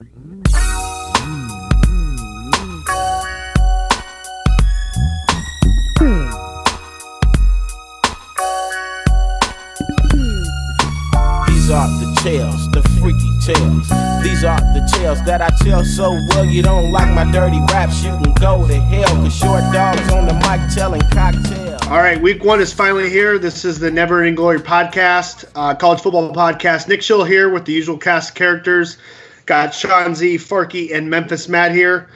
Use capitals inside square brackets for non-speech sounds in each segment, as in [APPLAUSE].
These are the tales, the freaky tales. These are the tales that I tell so well. You don't like my dirty raps, you can go to hell. Cause short dogs on the mic telling cocktails. All right, week one is finally here. This is the Never Ending Glory podcast, uh, college football podcast. Nick Schill here with the usual cast of characters. Got Sean Z, Farkey, and Memphis Matt here.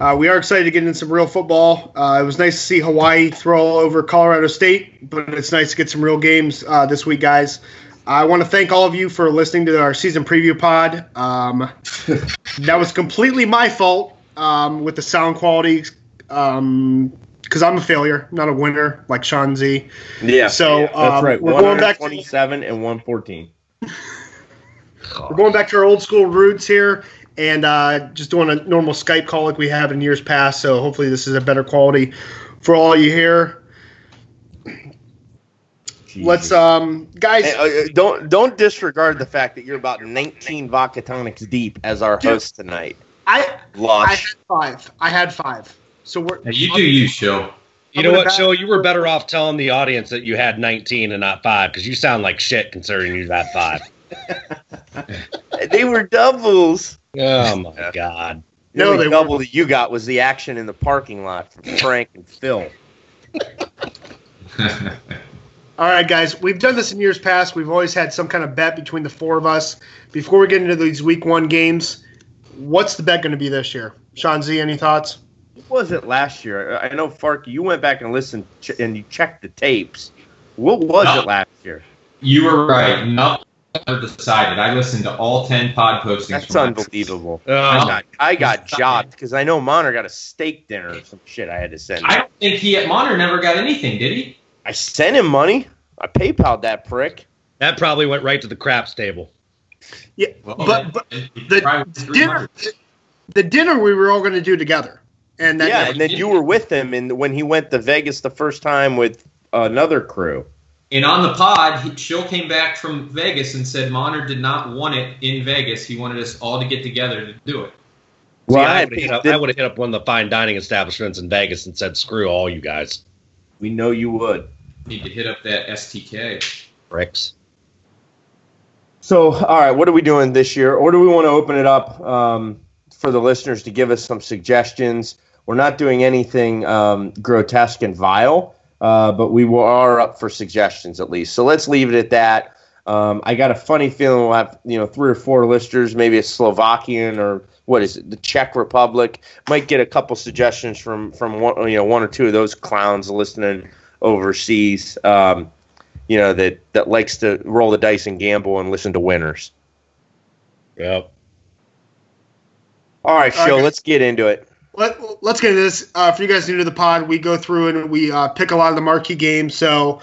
Uh, we are excited to get into some real football. Uh, it was nice to see Hawaii throw over Colorado State, but it's nice to get some real games uh, this week, guys. I want to thank all of you for listening to our season preview pod. Um, [LAUGHS] that was completely my fault um, with the sound quality because I'm a failure, not a winner like Sean Z. Yeah. So that's um, right. we're going back to 127 and 114. [LAUGHS] we're going back to our old school roots here and uh, just doing a normal Skype call like we have in years past. So hopefully this is a better quality for all you here. Let's um guys. Hey, uh, uh, don't don't disregard the fact that you're about 19 vodka tonics deep as our Dude. host tonight. I I had five. I had five. So we're Now, you do you, show. You I'm know what, back- Joe? You were better off telling the audience that you had 19 and not five because you sound like shit considering you had five. They were doubles. Oh my god! The No, only they double that you got was the action in the parking lot from Frank and Phil. [LAUGHS] All right, guys. We've done this in years past. We've always had some kind of bet between the four of us. Before we get into these week one games, what's the bet going to be this year? Sean Z, any thoughts? What was it last year? I know, Farkey, you went back and listened ch- and you checked the tapes. What was No. it last year? you were right. Not decided. I listened to all 10 pod postings. That's from unbelievable. Oh, I got, I got jobbed because I know Monter got a steak dinner or some shit I had to send. I don't think he at Monter never got anything, did he? I sent him money. I PayPal'd that prick. that probably went right to the craps table. Yeah, Well, but, but then the dinner, the dinner we were all going to do together, and that yeah, and then you were with him and when he went to Vegas the first time with another crew. And on the pod, he, Schill came back from Vegas and said Monter did not want it in Vegas. He wanted us all to get together to do it. See, Well, I I would have hit, up- I would have hit up one of the fine dining establishments in Vegas and said, "Screw all you guys, We know you would. Need to hit up that STK. bricks." So, all right, what are we doing this year? Or do we want to open it up um, for the listeners to give us some suggestions? We're not doing anything um, grotesque and vile, uh, but we are up for suggestions at least. So let's leave it at that. Um, I got a funny feeling we'll have you know three or four listeners, maybe a Slovakian or what is it, the Czech Republic. Might get a couple suggestions from from one you know one or two of those clowns listening overseas. Um, you know that that likes to roll the dice and gamble and listen to winners. Yep. All right, All right, Phil, let's get into it. Let, let's get into this. Uh, for you guys new to the pod, we go through and we uh, pick a lot of the marquee games. So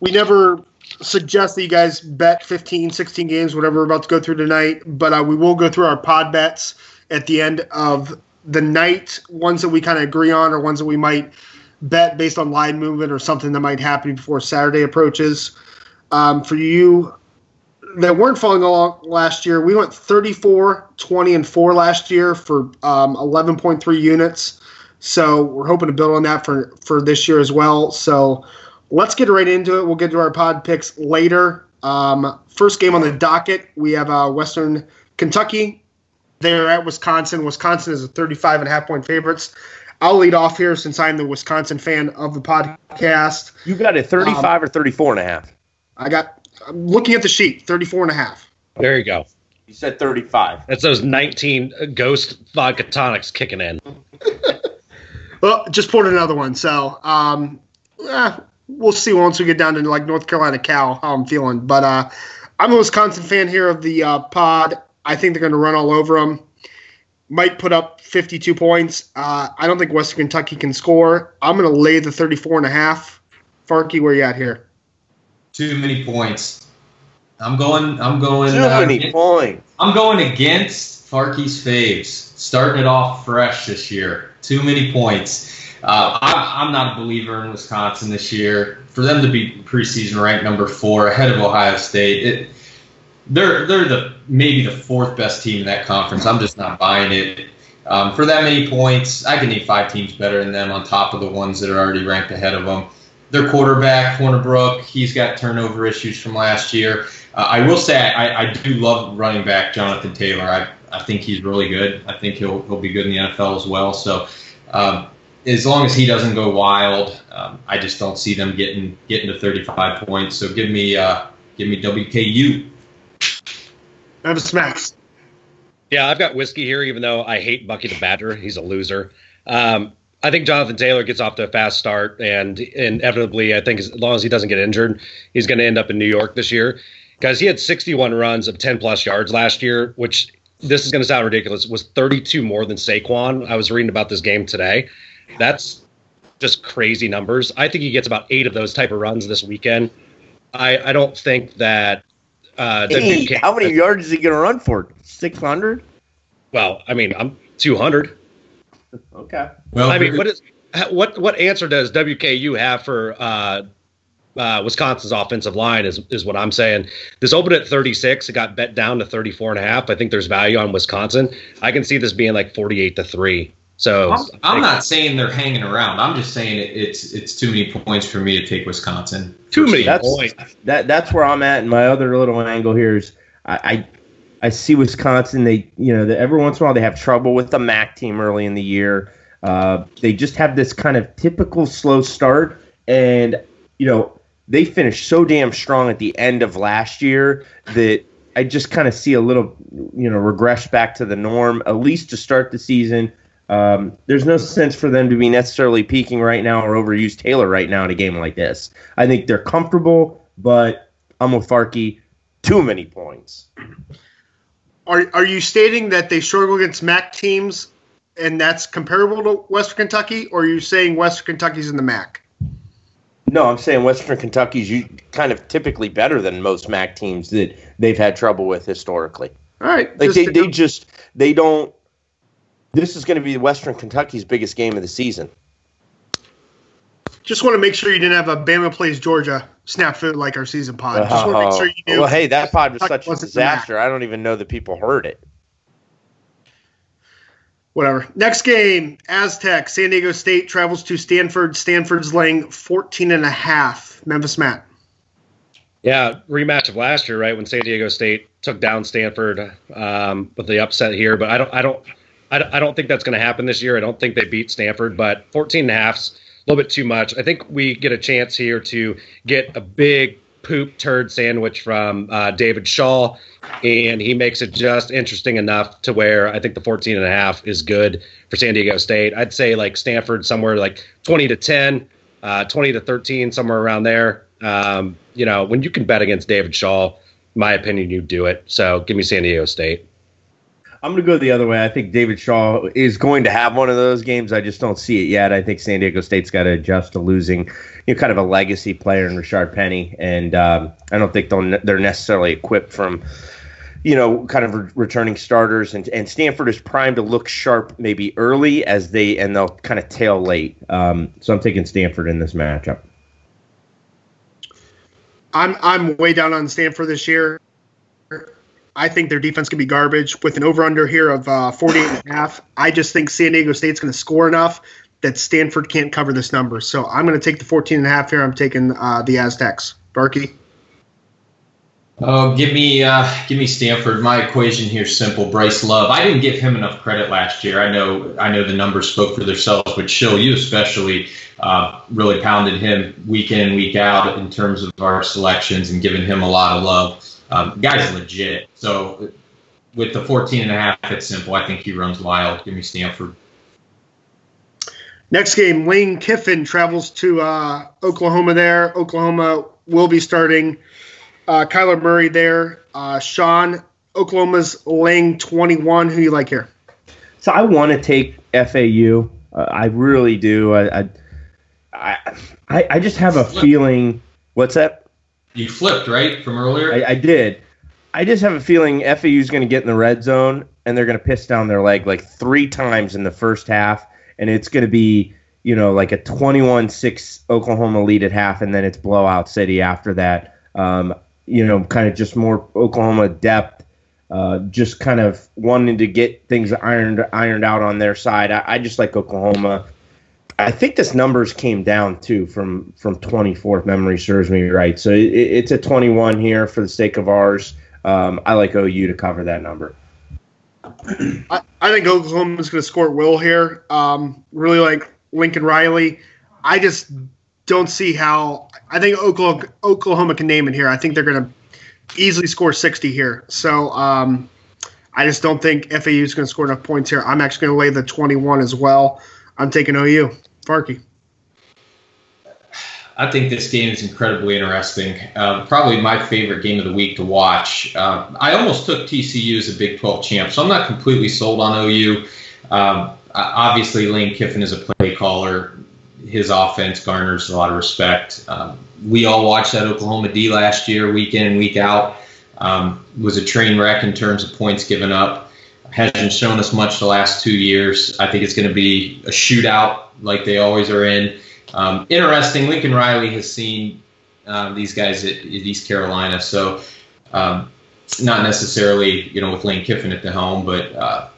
we never suggest that you guys bet 15, 16 games, whatever we're about to go through tonight. But uh, we will go through our pod bets at the end of the night, ones that we kind of agree on or ones that we might bet based on line movement or something that might happen before Saturday approaches. Um, for you that weren't following along last year, we went 34, 20, and 4 last year for um, 11.3 units. So we're hoping to build on that for, for this year as well. So let's get right into it. We'll get to our pod picks later. Um, first game on the docket, we have uh, Western Kentucky. They're at Wisconsin. Wisconsin is a 35 and a half point favorites. I'll lead off here since I'm the Wisconsin fan of the podcast. You got it 35 or 34 and a half. I got, I'm looking at the sheet, 34 and a half. There you go. You said 35. That's those 19 ghost vodka tonics kicking in. [LAUGHS] Well, just poured another one. So um, eh, we'll see once we get down to like North Carolina Cal how I'm feeling. But uh, I'm a Wisconsin fan here of the uh, pod. I think they're going to run all over them. Might put up 52 points. Uh, I don't think Western Kentucky can score. I'm going to lay the 34 and a half. Farkey, where you at here? Too many points. I'm going. I'm going. Too uh, many points. I'm going against Farkey's faves. Starting it off fresh this year. Too many points. Uh, I'm, I'm not a believer in Wisconsin this year. For them to be preseason ranked number four ahead of Ohio State, it, they're they're the maybe the fourth best team in that conference. I'm just not buying it. Um, for that many points, I can name five teams better than them on top of the ones that are already ranked ahead of them. Their quarterback, Hornibrook, he's got turnover issues from last year. Uh, I will say I, I do love running back Jonathan Taylor. I, I think he's really good. I think he'll he'll be good in the NFL as well. So um, as long as he doesn't go wild, um, I just don't see them getting getting to 35 points. So give me uh, give me WKU. Memphis Matt. Yeah, I've got whiskey here, even though I hate Bucky the Badger. He's a loser. Um, I think Jonathan Taylor gets off to a fast start, and inevitably, I think as long as he doesn't get injured, he's going to end up in New York this year. Because he had 61 runs of 10 plus yards last year, which this is going to sound ridiculous, was 32 more than Saquon. I was reading about this game today. That's just crazy numbers. I think he gets about eight of those type of runs this weekend. I, I don't think that. Uh, hey, how many yards is he going to run for? 600? Well, I mean, I'm 200. Okay. Well, I mean, what is what what answer does WKU have for uh, uh, Wisconsin's offensive line is is what I'm saying. This opened at 36. It got bet down to 34 and a half. I think there's value on Wisconsin. I can see this being like 48 to three. So I'm, I'm not saying they're hanging around. I'm just saying it, it's it's too many points for me to take Wisconsin. Too many that's, points. That that's where I'm at. And my other little angle here is I, I I see Wisconsin. They, you know, the, every once in a while they have trouble with the MAC team early in the year. Uh, they just have this kind of typical slow start, and you know they finished so damn strong at the end of last year that I just kind of see a little, you know, regress back to the norm at least to start the season. Um, there's no sense for them to be necessarily peaking right now or overuse Taylor right now in a game like this. I think they're comfortable, but I'm with Farkey. Too many points. Are are you stating that they struggle against MAC teams, and that's comparable to Western Kentucky, or are you saying Western Kentucky's in the MAC? No, I'm saying Western Kentucky's you kind of typically better than most MAC teams that they've had trouble with historically. All right, like they, they just they don't. This is going to be Western Kentucky's biggest game of the season. Just want to make sure you didn't have a Bama plays Georgia snap food like our season pod. Uh, Just want to make sure you knew. Well, hey, that pod was such a disaster. I don't even know that people heard it. Whatever. Next game, Aztec. San Diego State travels to Stanford. Stanford's laying 14 and a half. Memphis Matt. Yeah, rematch of last year, right when San Diego State took down Stanford um, with the upset here. But I don't, I don't, I don't think that's going to happen this year. I don't think they beat Stanford, but 14 and a half's little bit too much. I think we get a chance here to get a big poop turd sandwich from uh, David Shaw, and he makes it just interesting enough to where I think the 14 and a half is good for San Diego State. I'd say like Stanford somewhere like 20 to 10, uh, 20 to 13, somewhere around there. Um, you know, when you can bet against David Shaw, my opinion, you do it. So give me San Diego State. I'm going to go the other way. I think David Shaw is going to have one of those games. I just don't see it yet. I think San Diego State's got to adjust to losing, you know, kind of a legacy player in Rashaad Penny, and um, I don't think they're necessarily equipped from, you know, kind of re- returning starters. And, and Stanford is primed to look sharp maybe early as they and they'll kind of tail late. Um, so I'm taking Stanford in this matchup. I'm I'm way down on Stanford this year. I think their defense can be garbage with an over under here of uh, 48 and a half. I just think San Diego State's going to score enough that Stanford can't cover this number. So I'm going to take the 14 and a half here. I'm taking uh, the Aztecs. Farkey. Oh, give me, uh, give me Stanford. My equation here is simple. Bryce Love. I didn't give him enough credit last year. I know, I know the numbers spoke for themselves, but Schill, you especially, uh, really pounded him week in, week out in terms of our selections and giving him a lot of love. Um, guy's legit. So with the 14 and a half, it's simple. I think he runs wild. Give me Stanford. Next game, Lane Kiffin travels to uh, Oklahoma there. Oklahoma will be starting uh, Kyler Murray there. Uh, Sean, Oklahoma's laying 21. Who do you like here? So I want to take FAU. Uh, I really do. I, I, I, I just have a feeling. What's that? You flipped right from earlier. I, I did. I just have a feeling FAU is going to get in the red zone and they're going to piss down their leg like three times in the first half, and it's going to be you know like a 21-6 Oklahoma lead at half, and then it's blowout city after that. Um, you know, kind of just more Oklahoma depth. uh, just kind of wanting to get things ironed ironed out on their side. I, I just like Oklahoma. I think this numbers came down too from from 24th memory serves me right. So it, it's a 21 here for the sake of ours. Um, I like OU to cover that number. I, I think Oklahoma is going to score will here. Um, really like Lincoln Riley. I just don't see how. I think Oklahoma, Oklahoma can name it here. I think they're going to easily score 60 here. So um, I just don't think FAU is going to score enough points here. I'm actually going to lay the 21 as well. I'm taking OU. Farkey. I think this game is incredibly interesting. Uh, probably my favorite game of the week to watch. Uh, I almost took TCU as a Big 12 champ, so I'm not completely sold on OU. Um, obviously, Lane Kiffin is a play caller. His offense garners a lot of respect. Um, we all watched that Oklahoma D last year, week in and week out. Um, was a train wreck in terms of points given up. Hasn't shown us much the last two years. I think it's going to be a shootout like they always are in. Um, interesting. Lincoln Riley has seen um, these guys at, at, East Carolina, so um, not necessarily you know with Lane Kiffin at the helm, but uh,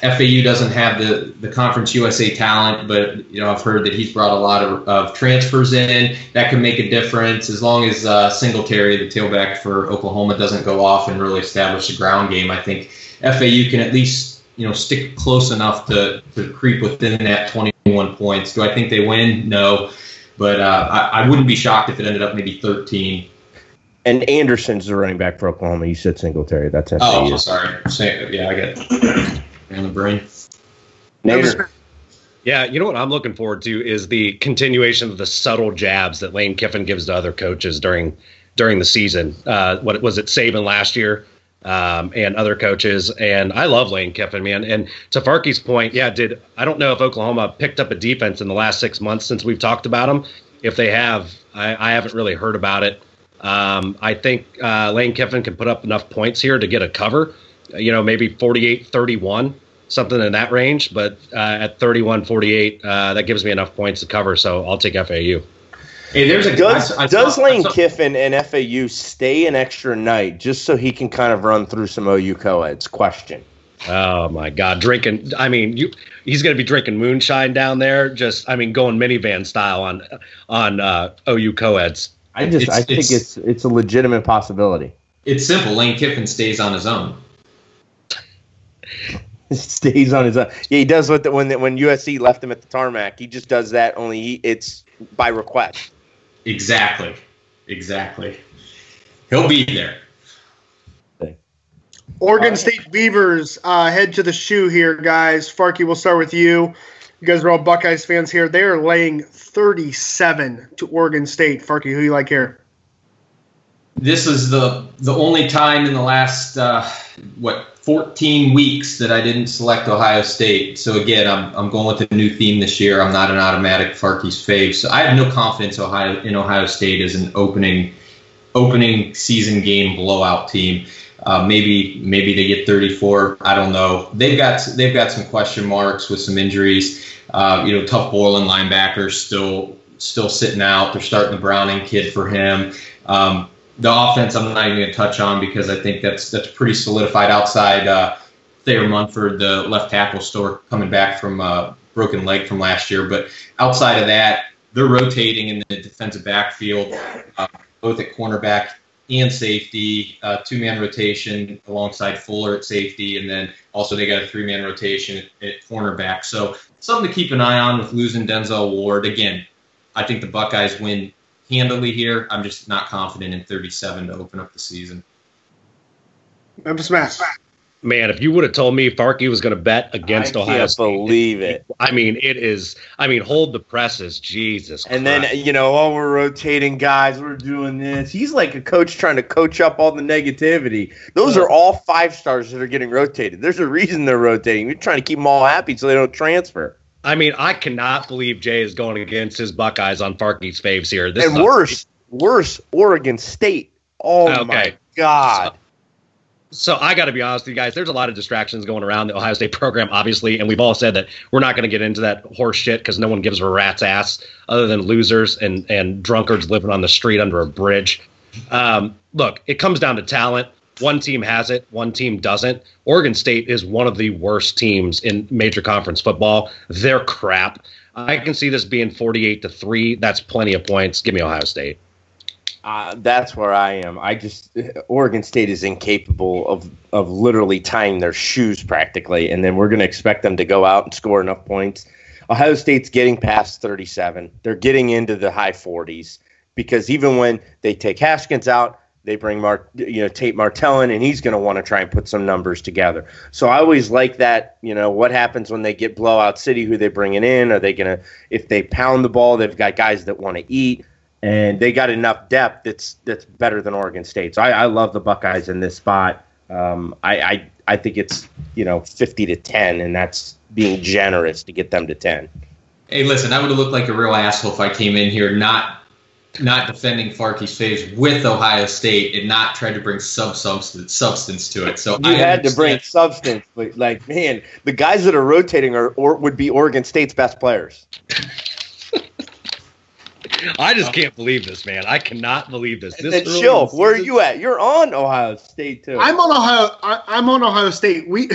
FAU doesn't have the the Conference USA talent. But you know I've heard that he's brought a lot of, of transfers in that can make a difference as long as uh, Singletary, the tailback for Oklahoma, doesn't go off and really establish a ground game. I think FAU can at least you know stick close enough to to creep within that 21 points. Do I think they win? No, but uh, I, I, wouldn't be shocked if it ended up maybe 13. And Anderson's the running back for Oklahoma. You said Singletary. That's FAU. Oh, sorry. Yeah, I get in the brain. Nader. Yeah, you know what I'm looking forward to is the continuation of the subtle jabs that Lane Kiffin gives to other coaches during during the season. Uh, what was it, Saban last year? Um, and other coaches. And I love Lane Kiffin, man. And to Farkey's point, yeah, did I don't know if Oklahoma picked up a defense in the last six months since we've talked about them. If they have, I, I haven't really heard about it. Um, I think uh, Lane Kiffin can put up enough points here to get a cover, you know, maybe 48 31, something in that range. But uh, at 31 48, uh, that gives me enough points to cover. So I'll take FAU. Hey, there's a does I, I does saw, Lane saw, Kiffin and FAU stay an extra night just so he can kind of run through some OU co-eds? Question. Oh my God, drinking! I mean, you, he's going to be drinking moonshine down there. Just, I mean, going minivan style on on uh, OU co-eds. I just, it's, I think it's, it's it's a legitimate possibility. It's simple. Lane Kiffin stays on his own. [LAUGHS] stays on his own. Yeah, he does what the, when when USC left him at the tarmac. He just does that. Only he, it's by request. Exactly. Exactly. He'll be there. Oregon. State Beavers uh, head to the shoe here, guys. Farkey, we'll start with you. You guys are all Buckeyes fans here. They are laying 37 to Oregon State. Farkey, who you like here? This is the the only time in the last uh, what 14 weeks that I didn't select Ohio State. So again, I'm, I'm going with a new theme this year. I'm not an automatic Farkey's fave. So I have no confidence Ohio in Ohio State as an opening opening season game blowout team. Uh, maybe maybe they get 34. I don't know. They've got they've got some question marks with some injuries. Uh, you know, Tuf Borland linebackers still still sitting out. They're starting the Browning kid for him. Um, the offense, I'm not even going to touch on because I think that's that's pretty solidified outside uh, Thayer Munford, the left tackle, store coming back from a uh, broken leg from last year. But outside of that, they're rotating in the defensive backfield, uh, both at cornerback and safety, uh, two man rotation alongside Fuller at safety, and then also they got a three man rotation at, at cornerback. So something to keep an eye on with losing Denzel Ward. Again, I think the Buckeyes win handily here. I'm just not confident in 37 to open up the season. Memphis Matt. Man, if you would have told me Farkey was going to bet against I Ohio can't State, believe it. I mean, it is. I mean, hold the presses, Jesus. And Christ. then you know, oh, we're rotating guys. We're doing this. He's like a coach trying to coach up all the negativity. Those are all five stars that are getting rotated. There's a reason they're rotating. You're trying to keep them all happy so they don't transfer. I mean, I cannot believe Jay is going against his Buckeyes on Farkey's faves here. This and worse, worse, Oregon State. Oh okay. my God. So, so I got to be honest with you guys. There's a lot of distractions going around the Ohio State program, obviously, and we've all said that we're not going to get into that horse shit because no one gives a rat's ass other than losers and and drunkards living on the street under a bridge. Um, look, it comes down to talent. One team has it, one team doesn't. Oregon State is one of the worst teams in major conference football. They're crap. I can see this being 48 to 3. That's plenty of points. Give me Ohio State. Uh, that's where I am. I just Oregon State is incapable of of literally tying their shoes practically, and then we're going to expect them to go out and score enough points. Ohio State's getting past 37. They're getting into the high 40s because even when they take Haskins out, they bring Mark, you know, Tate Martell in, and he's going to want to try and put some numbers together. So I always like that. You know, what happens when they get blowout city? Who they bringing in? Are they going to? If they pound the ball, they've got guys that want to eat and they got enough depth that's that's better than Oregon State. So I, I love the Buckeyes in this spot. Um, I, I I think it's you know fifty to ten, and that's being generous to get them to ten. Hey, listen, I would have looked like a real asshole if I came in here not not defending Farkey's faves with Ohio State and not trying to bring sub substance substance to it. So you I had to bring substance, but like man, the guys that are rotating are or would be Oregon State's best players. I just can't believe this, man. I cannot believe this. And This then early chill. Where are you at? You're on Ohio State too. I'm on Ohio. I, I'm on Ohio State. We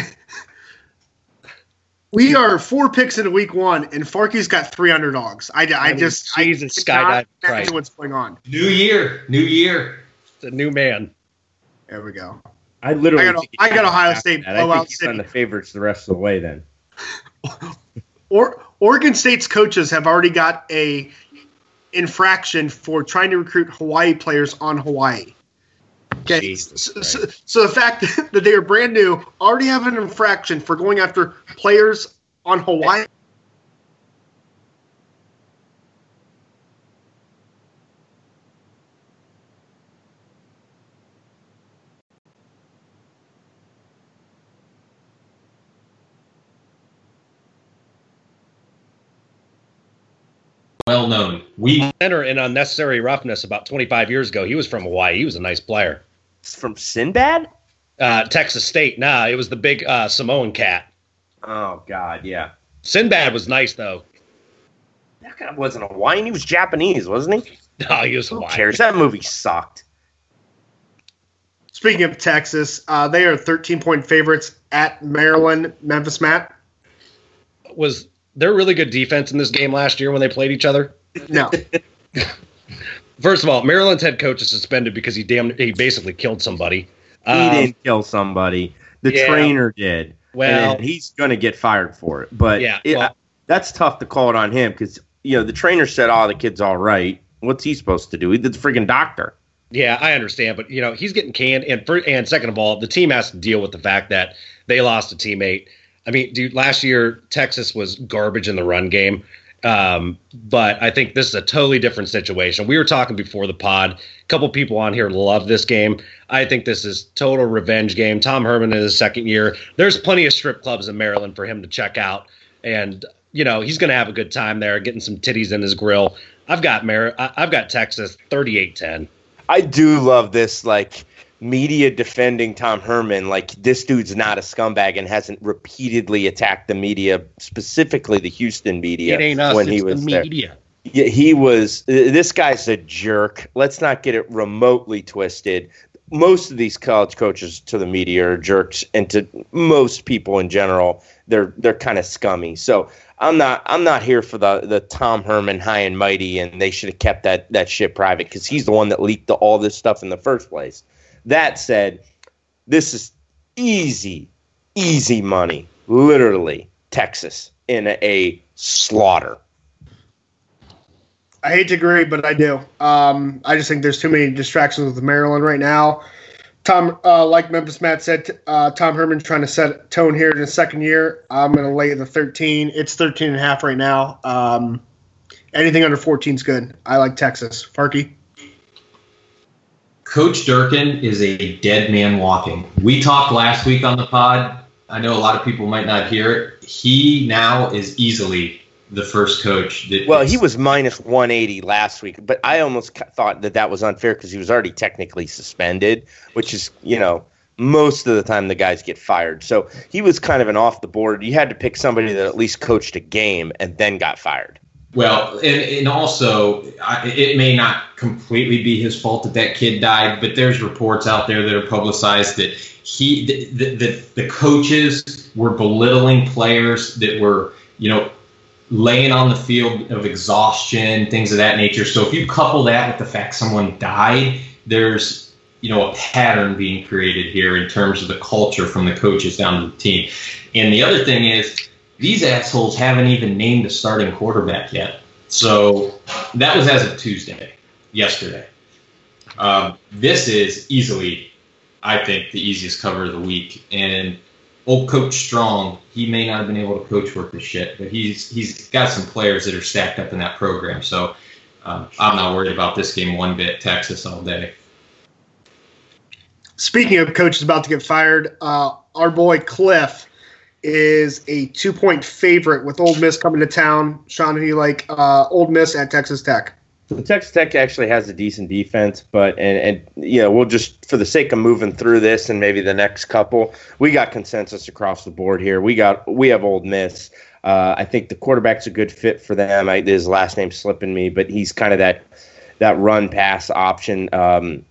we are four picks into week one, and Farkey's got three underdogs. I, I mean, just Jesus, I cannot skydive imagine Christ. what's going on. New year, new year. It's a new man. There we go. I literally. I got- think I got Ohio State that. I think he's on the favorites the rest of the way. Then [LAUGHS] Or Oregon State's coaches have already got a infraction for trying to recruit Hawaii players on Hawaii. Okay, Jesus so, so, so the fact [LAUGHS] that they are brand new already have an infraction for going after players on Hawaii. Well known. We Center in unnecessary roughness about 25 years ago. He was from Hawaii. He was a nice player. It's from Sinbad. Uh, Texas State. Nah, it was the big uh, Samoan cat. Oh God, yeah. Sinbad was nice though. That guy wasn't Hawaiian. He was Japanese, wasn't he? [LAUGHS] No, he was Who Hawaii. cares? That movie sucked. Speaking of Texas, uh, they are 13 point favorites at Maryland. Memphis, Matt? Was there really good defense in this game last year when they played each other? No. [LAUGHS] First of all, Maryland's head coach is suspended because he damn he basically killed somebody. He Um, didn't kill somebody. The yeah. trainer did. Well- and he's going to get fired for it. But Yeah, it- well- that's tough to call it on him because you know the trainer said, "Oh, the kid's all right." What's he supposed to do? He's the freaking doctor. Yeah, I understand, but you know he's getting canned, and for, and second of all, the team has to deal with the fact that they lost a teammate. I mean, dude, last year Texas was garbage in the run game, um, but I think this is a totally different situation. We were talking before the pod. A couple people on here love this game. I think this is total revenge game. Tom Herman in his second year. There's plenty of strip clubs in Maryland for him to check out, and you know he's going to have a good time there, getting some titties in his grill. I've got Mar- I've got Texas 38-10. I do love this like media defending Tom Herman. Like this dude's not a scumbag and hasn't repeatedly attacked the media, specifically the Houston media, It ain't us. when it's he was the there. media. Yeah, he was. Uh, this guy's a jerk. Let's not get it remotely twisted. Most of these college coaches to the media are jerks, and to most people in general, they're they're kind of scummy. So I'm not I'm not here for the the Tom Herman high and mighty, and they should have kept that that shit private because he's the one that leaked the, all this stuff in the first place. That said, this is easy, easy money. Literally, Texas in a, slaughter. I hate to agree, but I do. Um, I just think there's too many distractions with Maryland right now. Tom, uh, like Memphis Matt said, uh, Tom Herman's trying to set tone here in his second year. I'm going to lay the 13. It's 13 and a half right now. Um, anything under 14 is good. I like Texas. Farkey? Coach Durkin is a dead man walking. We talked last week on the pod. I know a lot of people might not hear it. He now is easily the first coach that. Well, he was minus 180 last week, but I almost thought that that was unfair because he was already technically suspended, which is, you know, most of the time the guys get fired. So he was kind of an off the board. You had to pick somebody that at least coached a game and then got fired. Well, and, and also, I, it may not completely be his fault that that kid died, but there's reports out there that are publicized that he, the, the, the coaches were belittling players that were, you know, laying on the field of exhaustion, things of that nature. So if you couple that with the fact someone died, there's, you know, a pattern being created here in terms of the culture from the coaches down to the team. And the other thing is, these assholes haven't even named a starting quarterback yet. So that was as of Tuesday, yesterday. Um, this is easily, I think, the easiest cover of the week. And old Coach Strong, he may not have been able to coach worth his shit, but he's he's got some players that are stacked up in that program. So um, I'm not worried about this game one bit. Texas all day. Speaking of coaches about to get fired, uh, our boy Kliff is a two point favorite with Ole Miss coming to town. Sean, who you like? Uh, Ole Miss at Texas Tech. So Texas Tech actually has a decent defense, but and and yeah, we'll just for the sake of moving through this and maybe the next couple, we got consensus across the board here. We got we have Ole Miss. Uh, I think the quarterback's a good fit for them. I, his last name's slipping me, but he's kind of that that run pass option um,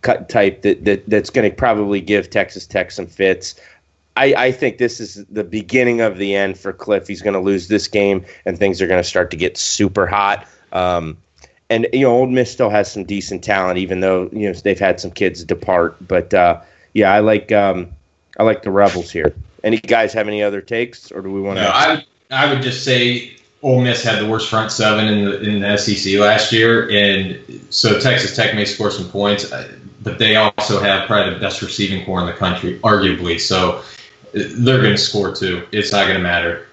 cut type that, that that's going to probably give Texas Tech some fits. I, I, think this is the beginning of the end for Kliff. He's going to lose this game, and things are going to start to get super hot. Um, and you know, Ole Miss still has some decent talent, even though you know they've had some kids depart. But uh, yeah, I like um, I like the Rebels here. Any guys have any other takes, or do we want to? No, I I would just say Ole Miss had the worst front seven in the in the SEC last year, and so Texas Tech may score some points, uh, but they also have probably the best receiving corps in the country, arguably. So they're going to score too. It's not going to matter.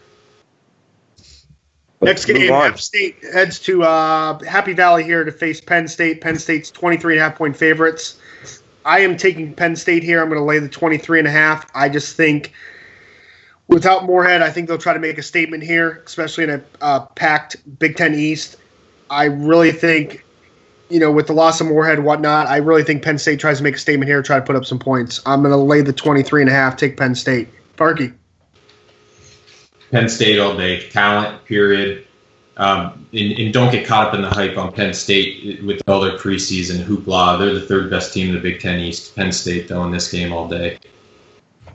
Next game, App State heads to uh, Happy Valley here to face Penn State. Penn State's 23 and a half point favorites. I am taking Penn State here. I'm going to lay the 23 and a half. I just think without Moorhead, I think they'll try to make a statement here, especially in a uh, packed Big Ten East. I really think, you know, with the loss of Moorhead and whatnot, I really think Penn State tries to make a statement here, try to put up some points. I'm going to lay the 23 and a half, take Penn State. Farkey. Penn State all day, talent, period. Um, and, and, don't get caught up in the hype on Penn State with all their preseason hoopla. They're the third best team in the Big Ten East. Penn State, though, in this game all day.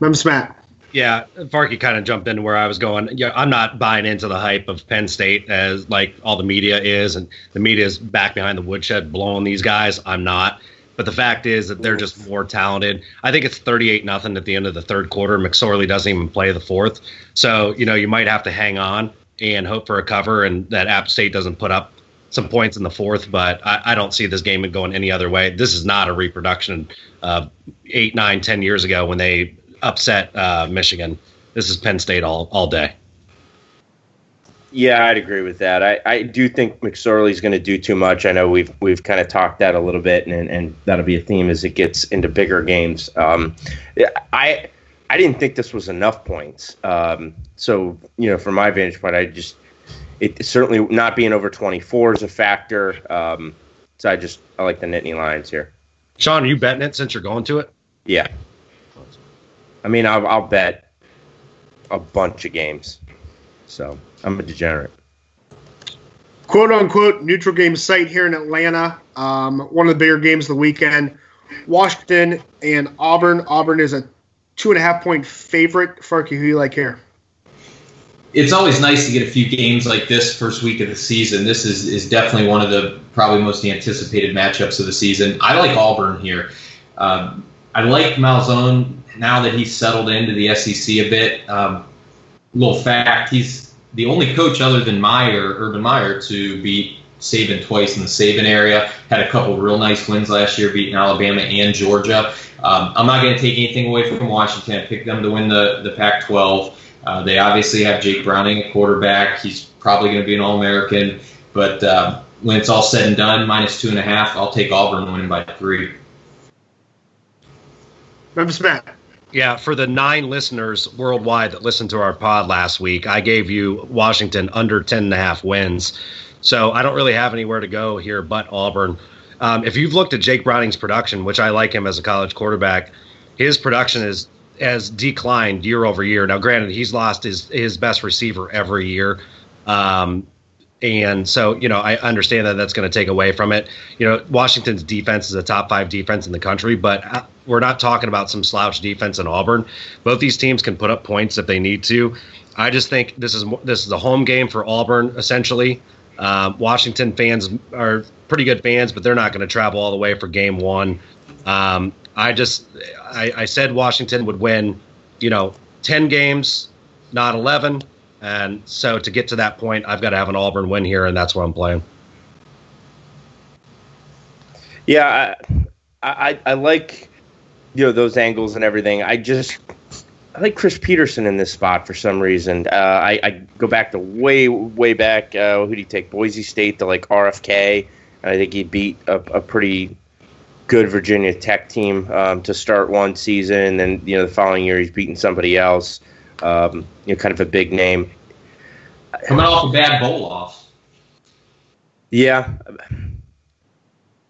Memphis Matt. Yeah, Farkey kind of jumped into where I was going. Yeah, I'm not buying into the hype of Penn State as like all the media is, and the media is back behind the woodshed blowing these guys. I'm not. But the fact is that they're just more talented. I think it's 38 nothing at the end of the third quarter. McSorley doesn't even play the fourth. So, you know, you might have to hang on and hope for a cover and that App State doesn't put up some points in the fourth, but I, I don't see this game going any other way. This is not a reproduction of eight, nine, ten years ago when they upset uh, Michigan. This is Penn State all, all day. Yeah, I'd agree with that. I, I do think McSorley's going to do too much. I know we've we've kind of talked that a little bit, and, and that'll be a theme as it gets into bigger games. Um, I I didn't think this was enough points. Um, so you know, from my vantage point, I just it certainly not being over 24 is a factor. Um, so I just I like the Nittany Lions here. Sean, are you betting it since you're going to it? Yeah. I mean, I'll, I'll bet a bunch of games. So I'm a degenerate. Quote unquote neutral game site here in Atlanta. Um, one of the bigger games of the weekend. Washington and Auburn. Auburn is a two and a half point favorite. Farkey, who you like here? It's always nice to get a few games like this first week of the season. This is, is definitely one of the probably most anticipated matchups of the season. I like Auburn here. Um, I like Malzahn now that he's settled into the SEC a bit. Um, little fact: he's the only coach other than Meyer, Urban Meyer, to beat Saban twice in the Saban area. Had a couple real nice wins last year, beating Alabama and Georgia. Um, I'm not going to take anything away from Washington. I picked them to win the the Pac-12. Uh, they obviously have Jake Browning a quarterback. He's probably going to be an All-American, but uh, when it's all said and done, minus two and a half, I'll take Auburn winning by three. Memphis Matt. Yeah, for the nine listeners worldwide that listened to our pod last week, I gave you Washington under 10 and a half wins. So I don't really have anywhere to go here but Auburn. Um, if you've looked at Jake Browning's production, which I like him as a college quarterback, his production is has declined year over year. Now, granted, he's lost his his best receiver every year. Um, And so, you know, I understand that that's going to take away from it. You know, Washington's defense is a top five defense in the country, but uh, we're not talking about some slouch defense in Auburn. Both these teams can put up points if they need to. I just think this is this is a home game for Auburn essentially. Um, Washington fans are pretty good fans, but they're not going to travel all the way for game one. Um, I just I, I said Washington would win, you know, ten games, not eleven. And so to get to that point, I've got to have an Auburn win here, and that's what I'm playing. Yeah, I, I, I like you know those angles and everything. I just I like Chris Petersen in this spot for some reason. Uh, I, I go back to way way back. Uh, who did he take? Boise State to like RFK. And I think he beat a, a pretty good Virginia Tech team um, to start one season, and you know the following year he's beating somebody else um, you know, kind of a big name. Coming off a bad bowl loss. Yeah.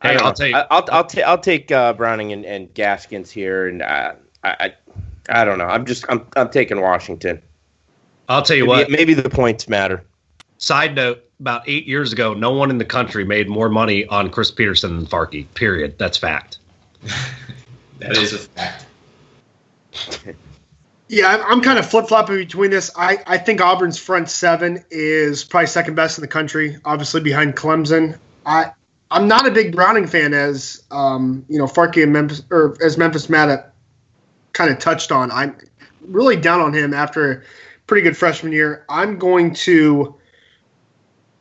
Hey, I'll take I'll I'll, I'll, ta- I'll take uh, Browning and, and Gaskins here, and uh, I, I I don't know. I'm just I'm I'm taking Washington. I'll tell you maybe, what. Maybe the points matter. Side note: About eight years ago, no one in the country made more money on Chris Petersen than Farkey. Period. That's fact. [LAUGHS] that is a fact. [LAUGHS] Yeah, I'm, kind of flip flopping between this. I, I think Auburn's front seven is probably second best in the country, obviously behind Clemson. I I'm not a big Browning fan, as um, you know, Farkey and Memphis or as Memphis Matt kind of touched on. I'm really down on him after a pretty good freshman year. I'm going to,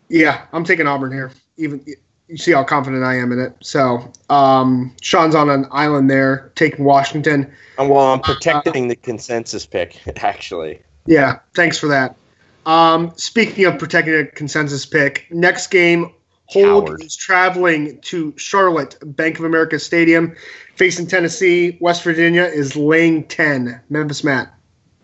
yeah, I'm taking Auburn here. Even you see how confident I am in it. So um, Sean's on an island there, taking Washington. Uh, well, I'm protecting uh, the consensus pick, [LAUGHS] actually. Yeah, thanks for that. Um, speaking of protecting a consensus pick, next game, Hogue is traveling to Charlotte, Bank of America Stadium, facing Tennessee. West Virginia is laying 10. Memphis Matt.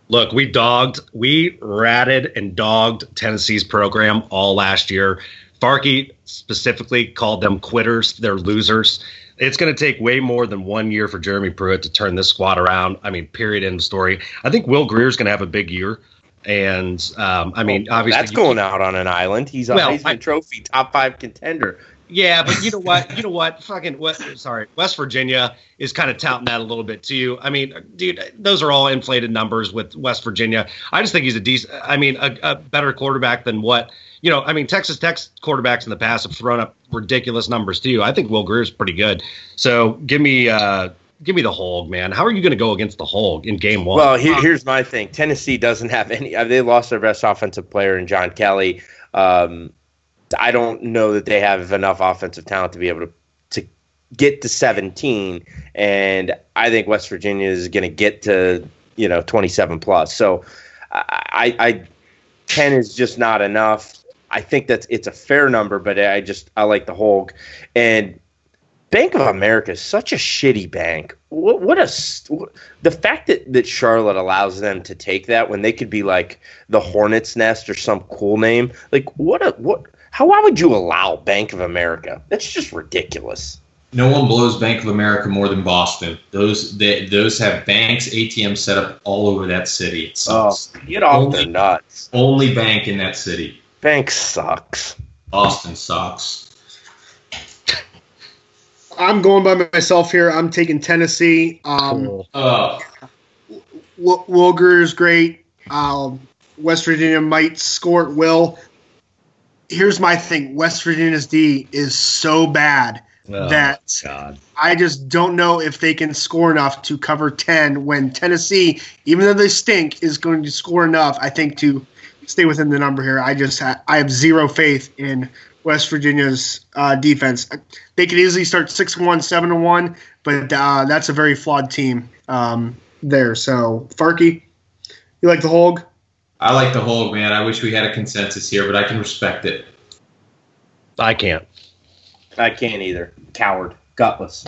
Look, we dogged, we ratted and dogged Tennessee's program all last year. Farkey specifically called them quitters. They're losers. It's going to take way more than one year for Jeremy Pruitt to turn this squad around. I mean, period. End of story. I think Will Grier's going to have a big year. And um, I mean, obviously, that's going out on an island. He's a well, Heisman I, Trophy top five contender. Yeah, but you know [LAUGHS] what? You know what? Fucking West, sorry, West Virginia is kind of touting that a little bit too. I mean, dude, those are all inflated numbers with West Virginia. I just think he's a decent. I mean, a, a better quarterback than what you know, I mean, Texas Tech's quarterbacks in the past have thrown up ridiculous numbers too. I think Will Grier's pretty good. So give me, uh, give me the Hogue, man. How are you going to go against the Hogue in game one? Well, here, here's my thing. Tennessee doesn't have any. They lost their best offensive player in John Kelly. Um, I don't know that they have enough offensive talent to be able to to get to 17. And I think West Virginia is going to get to you know 27 plus. So I, I 10 is just not enough. I think that's it's a fair number, but I just I like the Hogue and Bank of America is such a shitty bank. What, what a the fact that that Charlotte allows them to take that when they could be like the Hornets Nest or some cool name. Like what a what how why would you allow Bank of America? That's just ridiculous. No one blows Bank of America more than Boston. Those they, those have banks, ATMs set up all over that city. It Oh, get off only, their nuts. Only bank in that city. Bank sucks. Boston sucks. I'm going by myself here. I'm taking Tennessee. Um, cool. uh. Will Grier is great. Um, West Virginia might score at will. Here's my thing: West Virginia's D is so bad oh, that God. I just don't know if they can score enough to cover ten. When Tennessee, even though they stink, is going to score enough, I think, to stay within the number here. I just ha- I have zero faith in West Virginia's uh, defense. They could easily start six one, seven to one, but uh, that's a very flawed team um, there. So Farkey, you like the Hogue? I like the Hogue, man. I wish we had a consensus here, but I can respect it. I can't. I can't either. Coward, gutless.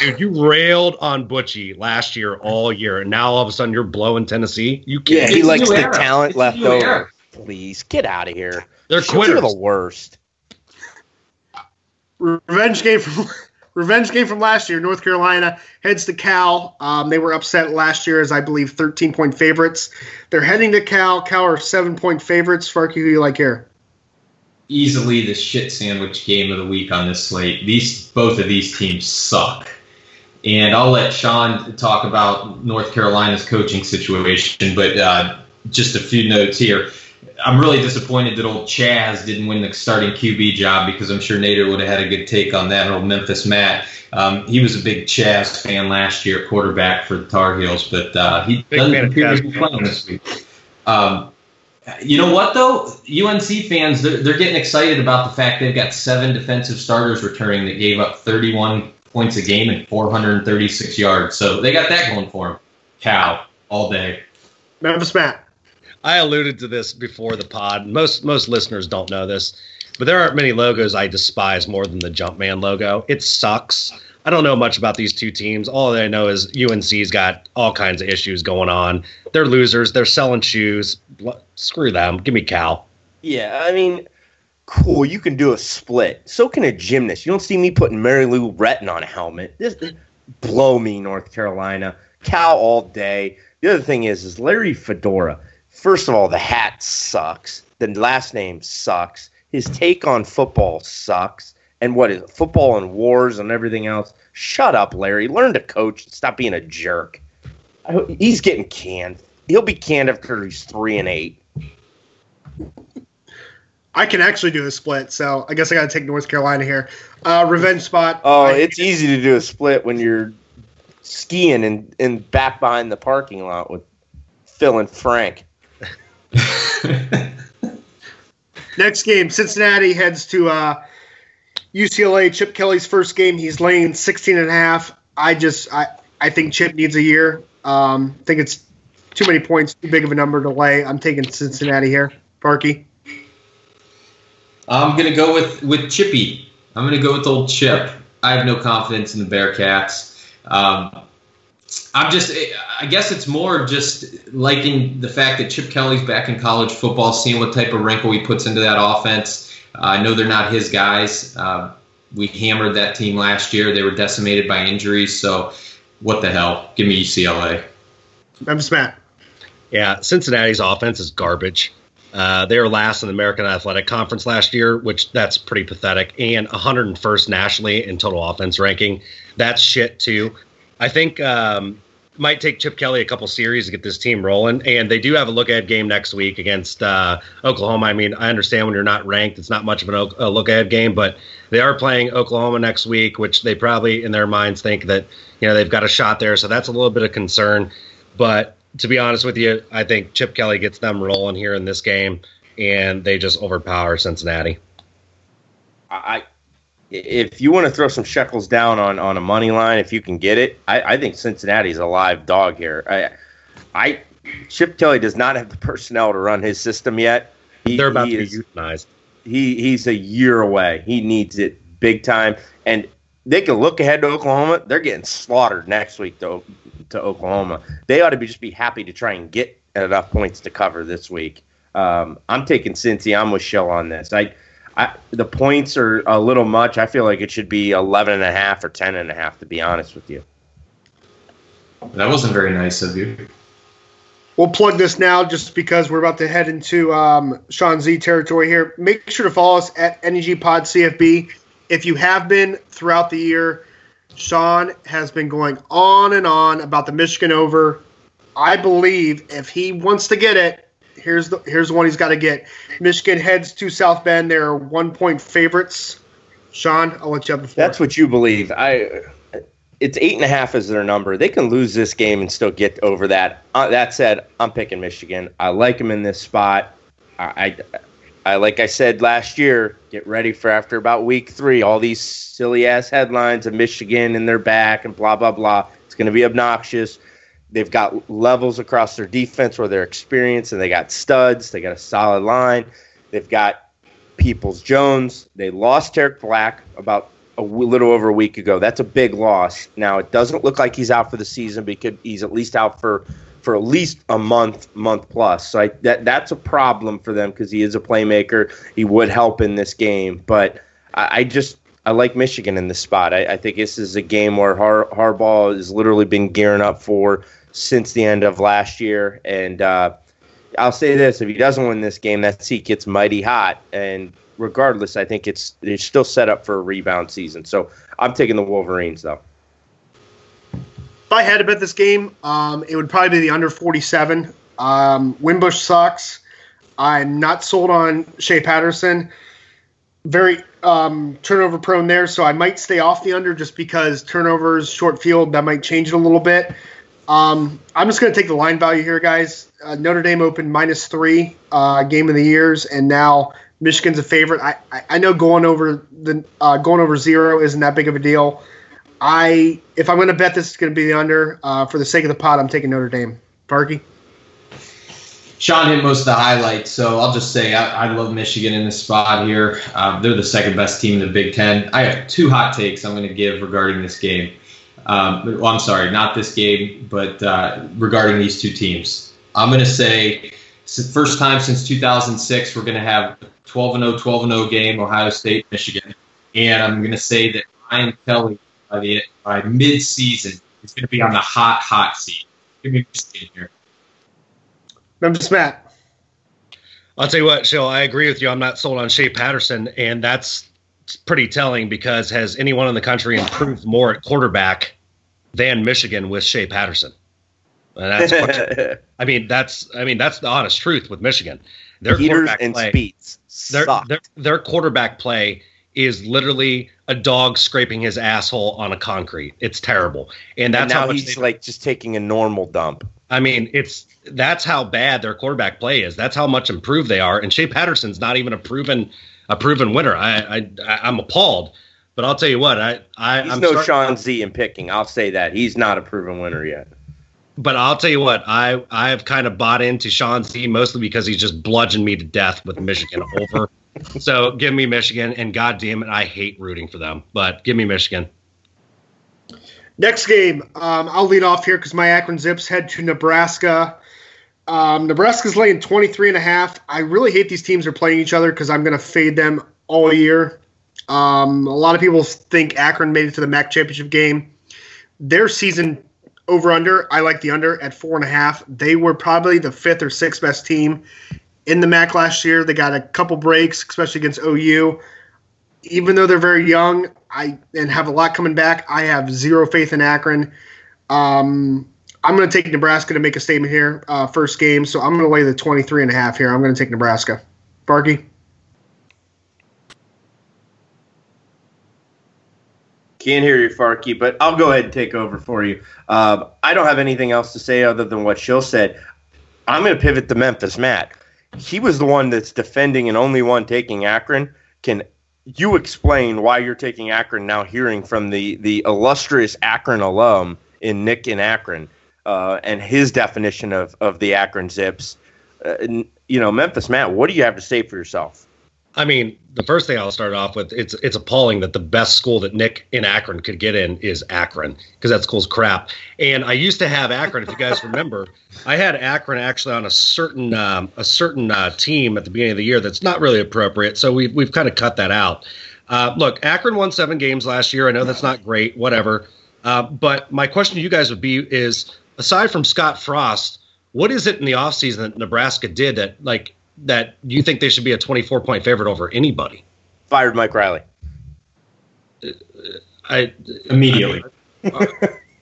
Dude, you railed on Butchie last year all year, and now all of a sudden you're blowing Tennessee. You can't. Yeah, he likes the era. talent it's left over. Era. Please get out of here. They're quitters. the worst. Revenge game from revenge game from last year. North Carolina heads to Cal. Um, they were upset last year as I believe 13 point favorites. They're heading to Cal. Cal are seven point favorites. Farkey, who you like here? easily the shit sandwich game of the week on this slate. These both of these teams suck. And I'll let Sean talk about North Carolina's coaching situation, but uh, just a few notes here. I'm really disappointed that old Chaz didn't win the starting QB job because I'm sure Nader would have had a good take on that. Old Memphis Matt, um, he was a big Chaz fan last year, quarterback for the Tar Heels, but uh, he Big doesn't appear to be playing this week. Um, you know what though? UNC fans they're, they're getting excited about the fact they've got seven defensive starters returning that gave up 31 points a game and 436 yards. So they got that going for them. Cow all day. Memphis Matt. I alluded to this before the pod. Most most listeners don't know this, but there aren't many logos I despise more than the Jumpman logo. It sucks. I don't know much about these two teams. All I know is UNC's got all kinds of issues going on. They're losers. They're selling shoes. Screw them. Give me Cal. Yeah, I mean, cool. You can do a split. So can a gymnast. You don't see me putting Mary Lou Retton on a helmet. This, blow me, North Carolina. Cal all day. The other thing is, is Larry Fedora. First of all, the hat sucks. The last name sucks. His take on football sucks. And what is it? Football and wars and everything else. Shut up, Larry. Learn to coach. Stop being a jerk. He's getting canned. He'll be canned after he's three and eight. I can actually do a split, so I guess I got to take North Carolina here. Uh, revenge spot. Oh, I- it's easy to do a split when you're skiing and, and back behind the parking lot with Phil and Frank. [LAUGHS] Next game, Cincinnati heads to uh, UCLA. Chip Kelly's first game. He's laying 16 and a half. I just, I, I think Chip needs a year. Um, I think it's too many points, too big of a number to lay. I'm taking Cincinnati here. Parky. I'm gonna go with with Chippy. I'm gonna go with old Chip. I have no confidence in the Bearcats. Um, I'm just, I guess it's more just liking the fact that Chip Kelly's back in college football, seeing what type of wrinkle he puts into that offense. Uh, I know they're not his guys. Uh, we hammered that team last year. They were decimated by injuries. So, what the hell? Give me UCLA. Memphis Matt. Yeah, Cincinnati's offense is garbage. Uh, they were last in the American Athletic Conference last year, which that's pretty pathetic, and 101st nationally in total offense ranking. That's shit too. I think um, might take Chip Kelly a couple series to get this team rolling, and they do have a look ahead game next week against uh, Oklahoma. I mean, I understand when you're not ranked, it's not much of an a look ahead game, but they are playing Oklahoma next week, which they probably in their minds think that you know they've got a shot there, so that's a little bit of concern. But to be honest with you, I think Chip Kelly gets them rolling here in this game, and they just overpower Cincinnati. I, if you want to throw some shekels down on, on a money line, if you can get it, I, I think Cincinnati's a live dog here. I, I, Chip Kelly does not have the personnel to run his system yet. He, They're about he to is- be euthanized. he he's a year away. He needs it big time, and they can look ahead to Oklahoma. They're getting slaughtered next week to to Oklahoma. They ought to be just be happy to try and get enough points to cover this week. Um, I'm taking Cincy. I'm with Schill on this. I, I the points are a little much. I feel like it should be 11 and a half or 10 and a half. To be honest with you. That wasn't very nice of you. We'll plug this now just because we're about to head into um, Sean Z territory here. Make sure to follow us at NEG Pod CFB. If you have been throughout the year, Sean has been going on and on about the Michigan over. I believe if he wants to get it, here's the here's one he's got to get. Michigan heads to South Bend. They're one point favorites. Sean, I'll let you have the floor. That's what you believe. I. It's eight and a half is their number. They can lose this game and still get over that. Uh, that said, I'm picking Michigan. I like them in this spot. I, I, I, like I said last year, get ready for after about week three. All these silly ass headlines of Michigan in their back and blah blah blah. It's going to be obnoxious. They've got levels across their defense where they're experienced and they got studs. They got a solid line. They've got Peoples Jones. They lost Tarik Black about a little over a week ago. That's a big loss. Now it doesn't look like he's out for the season because he's at least out for for at least a month, month plus. So I, that that's a problem for them because he is a playmaker. He would help in this game, but I, I just I like Michigan in this spot. I, I think this is a game where Har, Harbaugh has literally been gearing up for since the end of last year, and uh, I'll say this: if he doesn't win this game, that seat gets mighty hot, and regardless, I think it's it's still set up for a rebound season. So I'm taking the Wolverines though. If I had to bet this game, um, it would probably be the under 47. Um, Wimbush sucks. I'm not sold on Shea Patterson. Very um, turnover prone there, so I might stay off the under just because turnovers, short field, that might change it a little bit. Um, I'm just going to take the line value here, guys. Uh, Notre Dame opened minus three uh, game of the years, and now Michigan's a favorite. I, I, I know going over the uh, going over zero isn't that big of a deal. I if I'm going to bet this is going to be the under uh, for the sake of the pot, I'm taking Notre Dame. Parky. Sean hit most of the highlights, so I'll just say I, I love Michigan in this spot here. Uh, they're the second best team in the Big Ten. I have two hot takes I'm going to give regarding this game. Um, well, I'm sorry, not this game, but uh, regarding these two teams. I'm going to say it's the first time since 2006 we're going to have 12 and 0, 12 and 0 game, Ohio State, Michigan, and I'm going to say that Brian Kelly by the by mid-season is going to be on the hot, hot seat. Give me Michigan here. Memphis Matt. I'll tell you what, Schill, I agree with you. I'm not sold on Shea Patterson, and that's pretty telling because has anyone in the country improved more at quarterback than Michigan with Shea Patterson? And that's [LAUGHS] I mean, that's I mean that's the honest truth with Michigan. Their quarterback and play, speeds. their, their their quarterback play is literally a dog scraping his asshole on a concrete. It's terrible, and that's and how he's they- like just taking a normal dump. I mean, it's that's how bad their quarterback play is. That's how much improved they are. And Shea Patterson's not even a proven a proven winner. I, I I'm appalled. But I'll tell you what, I, I He's I'm no start- Sean Z in picking. I'll say that he's not a proven winner yet. But I'll tell you what, I I've kind of bought into Sean Z mostly because he's just bludgeoned me to death with Michigan [LAUGHS] over. so give me Michigan, and God damn it, I hate rooting for them. But give me Michigan. Next game, um, I'll lead off here because my Akron Zips head to Nebraska. Um, Nebraska's laying 23 and a half. I really hate these teams are playing each other because I'm going to fade them all year. Um, a lot of people think Akron made it to the MAC championship game. Their season over under, I like the under at four and a half. They were probably the fifth or sixth best team in the MAC last year. They got a couple breaks, especially against OU. Even though they're very young, I and have a lot coming back. I have zero faith in Akron. Um, I'm going to take Nebraska to make a statement here. Uh, first game, so I'm going to lay the 23 and a half here. I'm going to take Nebraska. Farkey. Can't hear you, Farkey, but I'll go ahead and take over for you. Um, I don't have anything else to say other than what Schill said. I'm going to pivot to Memphis Matt. He was the one that's defending and only one taking Akron. Can you explain why you're taking Akron now, hearing from the, the illustrious Akron alum in Nick in Akron uh, and his definition of, of the Akron Zips? Uh, and, you know, Memphis Matt, what do you have to say for yourself? I mean, the first thing I'll start off with it's it's appalling that the best school that Nick in Akron could get in is Akron because that school's crap. And I used to have Akron, if you guys remember, I had Akron actually on a certain um, a certain uh, team at the beginning of the year that's not really appropriate. So we've we've kind of cut that out. Uh, look, Akron won seven games last year. I know that's not great, whatever. Uh, but my question to you guys would be: is aside from Scott Frost, what is it in the offseason that Nebraska did that like that you think they should be a 24 point favorite over anybody? Fired Mike Riley. Uh, I Immediately. [LAUGHS] I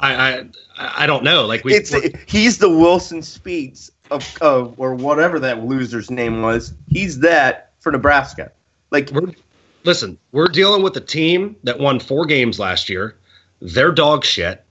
I, I don't know. Like we, it's he's the Wilson Speeds of, of or whatever that loser's name was. He's that for Nebraska. Like we're listen, we're dealing with a team that won four games last year. They're dog shit.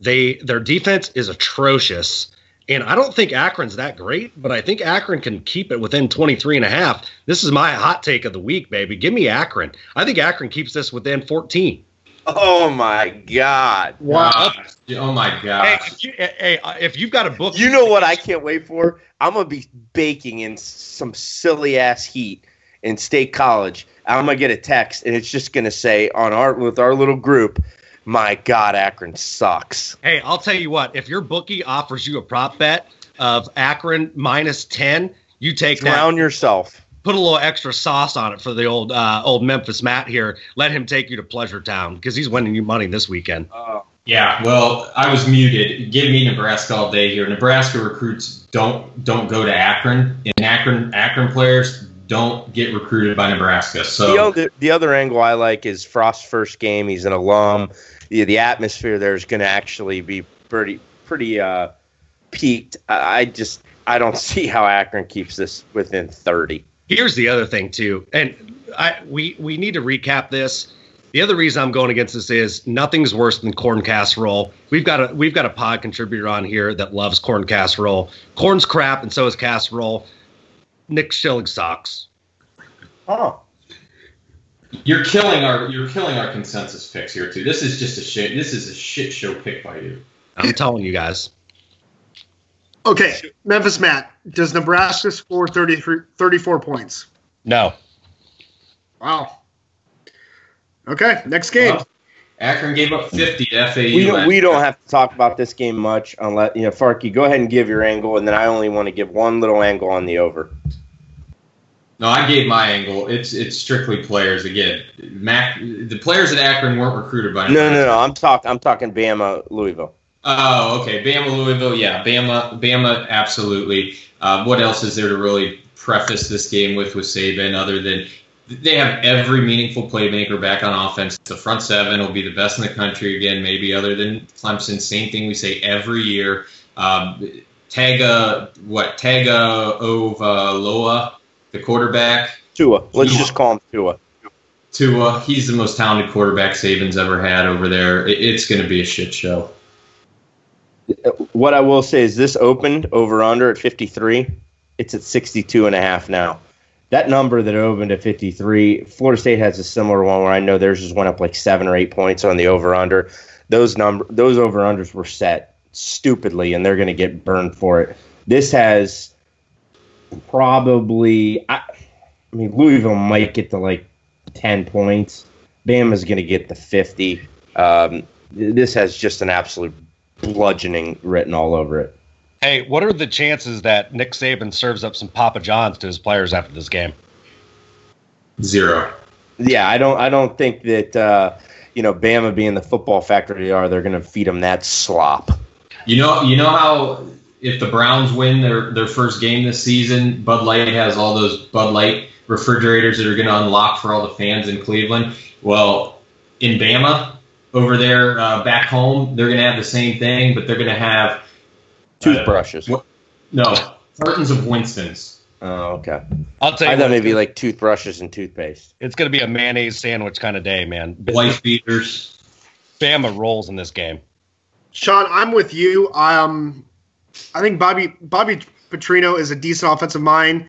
They their defense is atrocious. And I don't think Akron's that great, but I think Akron can keep it within 23 and a half. This is my hot take of the week, baby. Give me Akron. I think Akron keeps this within 14. oh my god. Wow. Oh my Hey, if, you, hey, uh, if you've got a book, You know what I can't wait for? I'm gonna be baking in some silly ass heat in State College. I'm gonna get a text and it's just gonna say on our with our little group, my God, Akron sucks. Hey, I'll tell you what. If your bookie offers you a prop bet of Akron minus ten, you take that. Drown yourself. Put a little extra sauce on it for the old uh, old Memphis Matt here. Let him take you to Pleasure Town because he's winning you money this weekend. Yeah, well, I was muted. Give me Nebraska all day here. Nebraska recruits don't don't go to Akron, and Akron Akron players don't get recruited by Nebraska. So the other, the other angle I like is Frost's first game. He's an alum. The, the atmosphere there is going to actually be pretty pretty uh, peaked. I, I just I don't [LAUGHS] see how Akron keeps this within thirty. Here's the other thing too, and I we we need to recap this. The other reason I'm going against this is nothing's worse than corn casserole. We've got a we've got a pod contributor on here that loves corn casserole. Corn's crap, and so is casserole. Nick Schilling sucks. Oh, you're killing our you're killing our consensus picks here too. This is just a shit. This is a shit show pick by you. I'm telling you guys. Okay, Memphis Matt, does Nebraska score 33, 34 points? No. Wow. Okay, next game. Well, Akron gave up 50 to FAU. we don't, we don't have to talk about this game much unless you know Farkey. Go ahead and give your angle, and then I only want to give one little angle on the over. No, I gave my angle. It's it's strictly players again. Mac, the players at Akron weren't recruited by. No, no, no. I'm talking. I'm talking Bama, Louisville. Oh, okay. Bama, Louisville. Yeah, Bama, Bama. Absolutely. Uh, what else is there to really preface this game with with Saban other than they have every meaningful playmaker back on offense. The front seven will be the best in the country again, maybe other than Clemson. Same thing we say every year. Um, Taga, what Tagovailoa, the quarterback. Tua. Let's Tua. just call him Tua. Tua, he's the most talented quarterback Saban's ever had over there. It, it's going to be a shit show. What I will say is this opened over under at 53. It's at 62 and a half now. That number that opened at 53, Florida State has a similar one where I know theirs just went up like seven or eight points on the over under. Those number those over unders were set stupidly and they're going to get burned for it. This has probably I, I mean Louisville might get to like 10 points. Bama's going to get the 50. Um, this has just an absolute bludgeoning written all over it. Hey, what are the chances that Nick Saban serves up some Papa Johns to his players after this game? Zero. Yeah, I don't. I don't think that uh, you know Bama being the football factory they are, they're going to feed them that slop. You know, you know how if the Browns win their their first game this season, Bud Light has all those Bud Light refrigerators that are going to unlock for all the fans in Cleveland. Well, in Bama over there uh, back home, they're going to have the same thing, but they're going to have Toothbrushes. what- no cartons of Winston's. Oh, okay. I'll tell you, I thought what, maybe like toothbrushes and toothpaste. it's going to be a mayonnaise sandwich kind of day, man. Wife beaters. Bama rolls in this game. Sean, I'm with you. Um, I think Bobby Bobby Petrino is a decent offensive mind,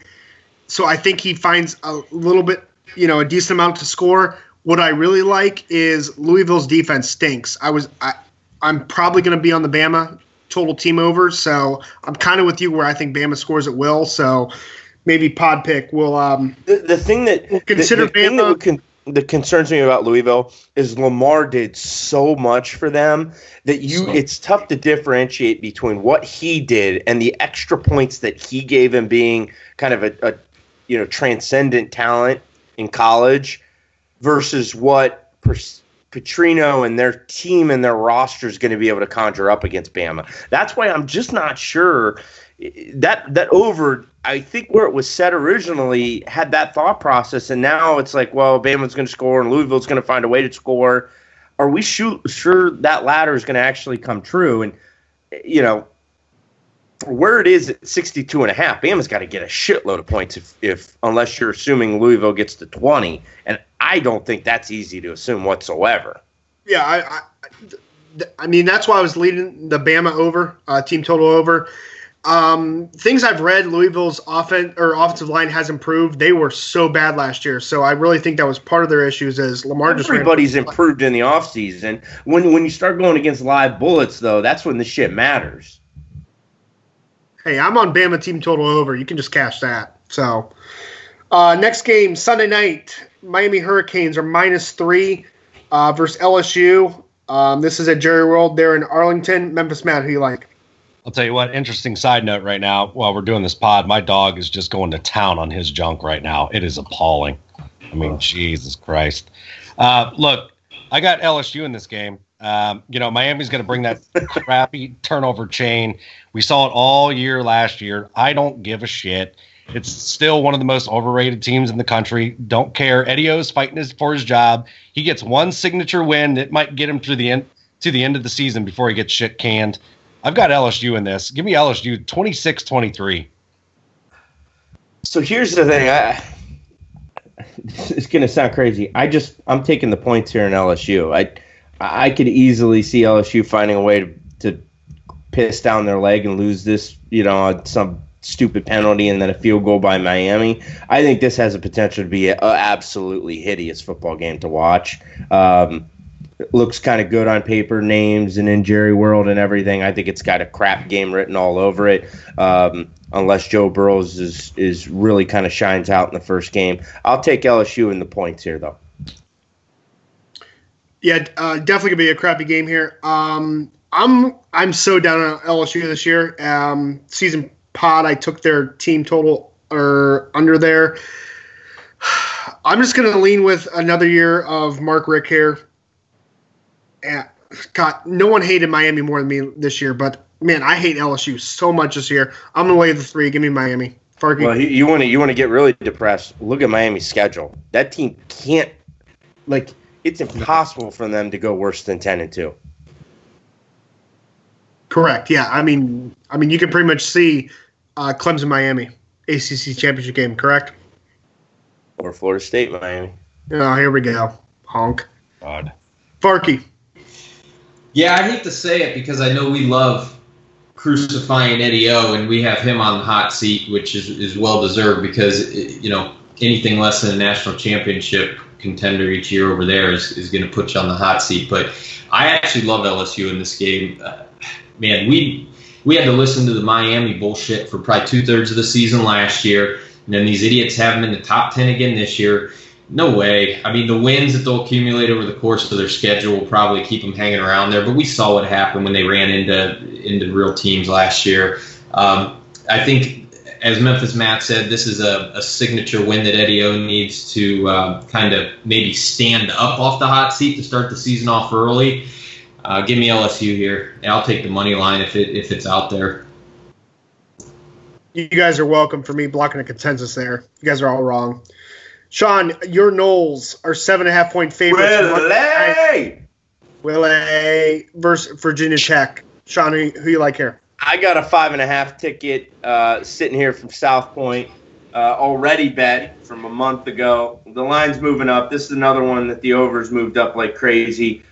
so I think he finds a little bit, you know, a decent amount to score. What I really like is Louisville's defense stinks. I was I, I'm probably going to be on the Bama total team over, so I'm kind of with you where I think Bama scores at will. So maybe pod pick will um The, the thing that Well, consider the, the that, Bama- con- that concerns me about Louisville is Lamar did so much for them that you So- it's tough to differentiate between what he did and the extra points that he gave him being kind of a, a you know transcendent talent in college versus what per- Petrino and their team and their roster is going to be able to conjure up against Bama. That's why I'm just not sure that that over. I think where it was set originally had that thought process, and now it's like, well, Bama's going to score and Louisville's going to find a way to score. Are we sure, sure that ladder is going to actually come true? And you know, where it is at 62 and a half, Bama's got to get a shitload of points if, if unless you're assuming Louisville gets to 20, and I don't think that's easy to assume whatsoever. Yeah, I, I, I mean that's why I was leading the Bama over uh, team total over. Um, things I've read, Louisville's offense or offensive line has improved. They were so bad last year, so I really think that was part of their issues. As Lamar just Everybody's improved in the offseason. When when you start going against live bullets, though, that's when the shit matters. Hey, I'm on Bama team total over. You can just cash that. So, uh, next game Sunday night, Miami Hurricanes are minus three uh, versus LSU. Um, this is at Jerry World. They're in Arlington. Memphis Matt, who you like? I'll tell you what, interesting side note right now, while we're doing this pod, my dog is just going to town on his junk right now. It is appalling. I mean, Jesus Christ. Uh, look, I got LSU in this game. Um, you know, Miami's going to bring that [LAUGHS] crappy turnover chain. We saw it all year last year. I don't give a shit. It's still one of the most overrated teams in the country. Don't care. Eddie O's fighting his, for his job. He gets one signature win that might get him to the end to the end of the season before he gets shit canned. I've got LSU in this. Give me LSU 26-23. So here's the thing. I, [LAUGHS] it's going to sound crazy. I just I'm taking the points here in LSU. I I could easily see LSU finding a way to, to piss down their leg and lose this, you know, some stupid penalty and then a field goal by Miami. I think this has a potential to be an absolutely hideous football game to watch. Um, looks kind of good on paper, names and in Jerry World and everything. I think it's got a crap game written all over it. Um, unless Joe Burrows is is really kind of shines out in the first game, I'll take LSU in the points here though. Yeah, uh, definitely gonna be a crappy game here. Um, I'm I'm so down on LSU this year. Um, season pod, I took their team total or under there. [SIGHS] I'm just gonna lean with another year of Mark Richt here. God, no one hated Miami more than me this year, but man, I hate LSU so much this year. I'm gonna lay the three. Give me Miami. Farkey. Well, you want to you want to get really depressed. Look at Miami's schedule. That team can't like it's impossible for them to go worse than ten and two. Correct. Yeah. I mean, I mean, you can pretty much see uh, Clemson, Miami, ACC championship game. Correct. Or Florida State, Miami. Oh, here we go. Honk. God. Farkey. Yeah, I hate to say it because I know we love crucifying Eddie O, and we have him on the hot seat, which is, is well deserved because you know anything less than a national championship contender each year over there is, is going to put you on the hot seat. But I actually love LSU in this game. Uh, man, we we had to listen to the Miami bullshit for probably two thirds of the season last year, and then these idiots have them in the top ten again this year. No way. I mean, the wins that they'll accumulate over the course of their schedule will probably keep them hanging around there. But we saw what happened when they ran into into real teams last year. Um, I think, as Memphis Matt said, this is a, a signature win that Eddie O needs to uh, kind of maybe stand up off the hot seat to start the season off early. Uh, give me LSU here. I'll take the money line if it if it's out there. You guys are welcome for me blocking a consensus there. You guys are all wrong. Sean, your Noles are seven and a half point favorites. Willie! Willie versus Virginia Tech. Sean, who, who you like here? I got a five and a half ticket uh, sitting here from South Point, uh, already bet from a month ago. The line's moving up. This is another one that the overs moved up like crazy.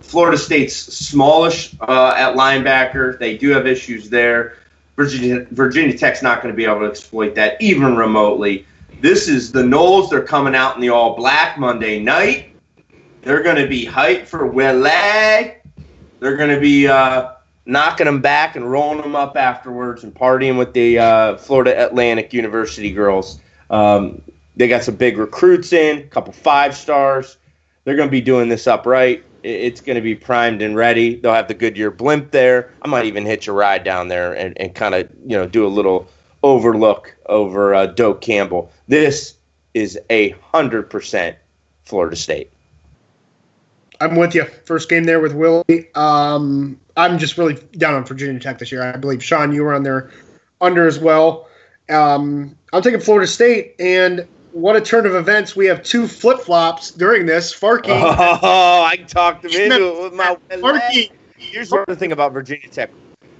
Florida State's smallish uh, at linebacker. They do have issues there. Virginia, Virginia Tech's not going to be able to exploit that even remotely. This is the Noles. They're coming out in the all black Monday night. They're going to be hyped for Willie. They're going to be uh, knocking them back and rolling them up afterwards and partying with the uh, Florida Atlantic University girls. Um, they got some big recruits in, a couple five stars. They're going to be doing this upright. It's going to be primed and ready. They'll have the Goodyear blimp there. I might even hitch a ride down there and, and kind of you know do a little overlook over uh, Doak Campbell. This is a hundred percent Florida State. I'm with you. First game there with Willie. Um, I'm just really down on Virginia Tech this year. I believe Sean, you were on there under as well. Um, I'm taking Florida State, and what a turn of events. We have two flip flops during this. Farkey. [LAUGHS] Oh, I talked them into it with my [LAUGHS] Farkey. Here's the thing about Virginia Tech.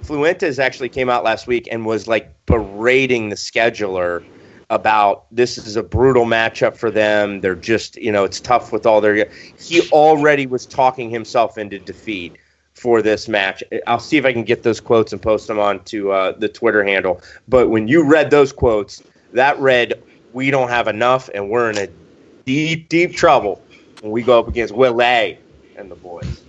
Fuentes actually came out last week and was like berating the scheduler about this is a brutal matchup for them. They're just, you know, it's tough with all their. He already was talking himself into defeat for this match. I'll see if I can get those quotes and post them onto uh, the Twitter handle. But when you read those quotes, that read, "We don't have enough, and we're in a deep, deep trouble when we go up against Willie and the boys."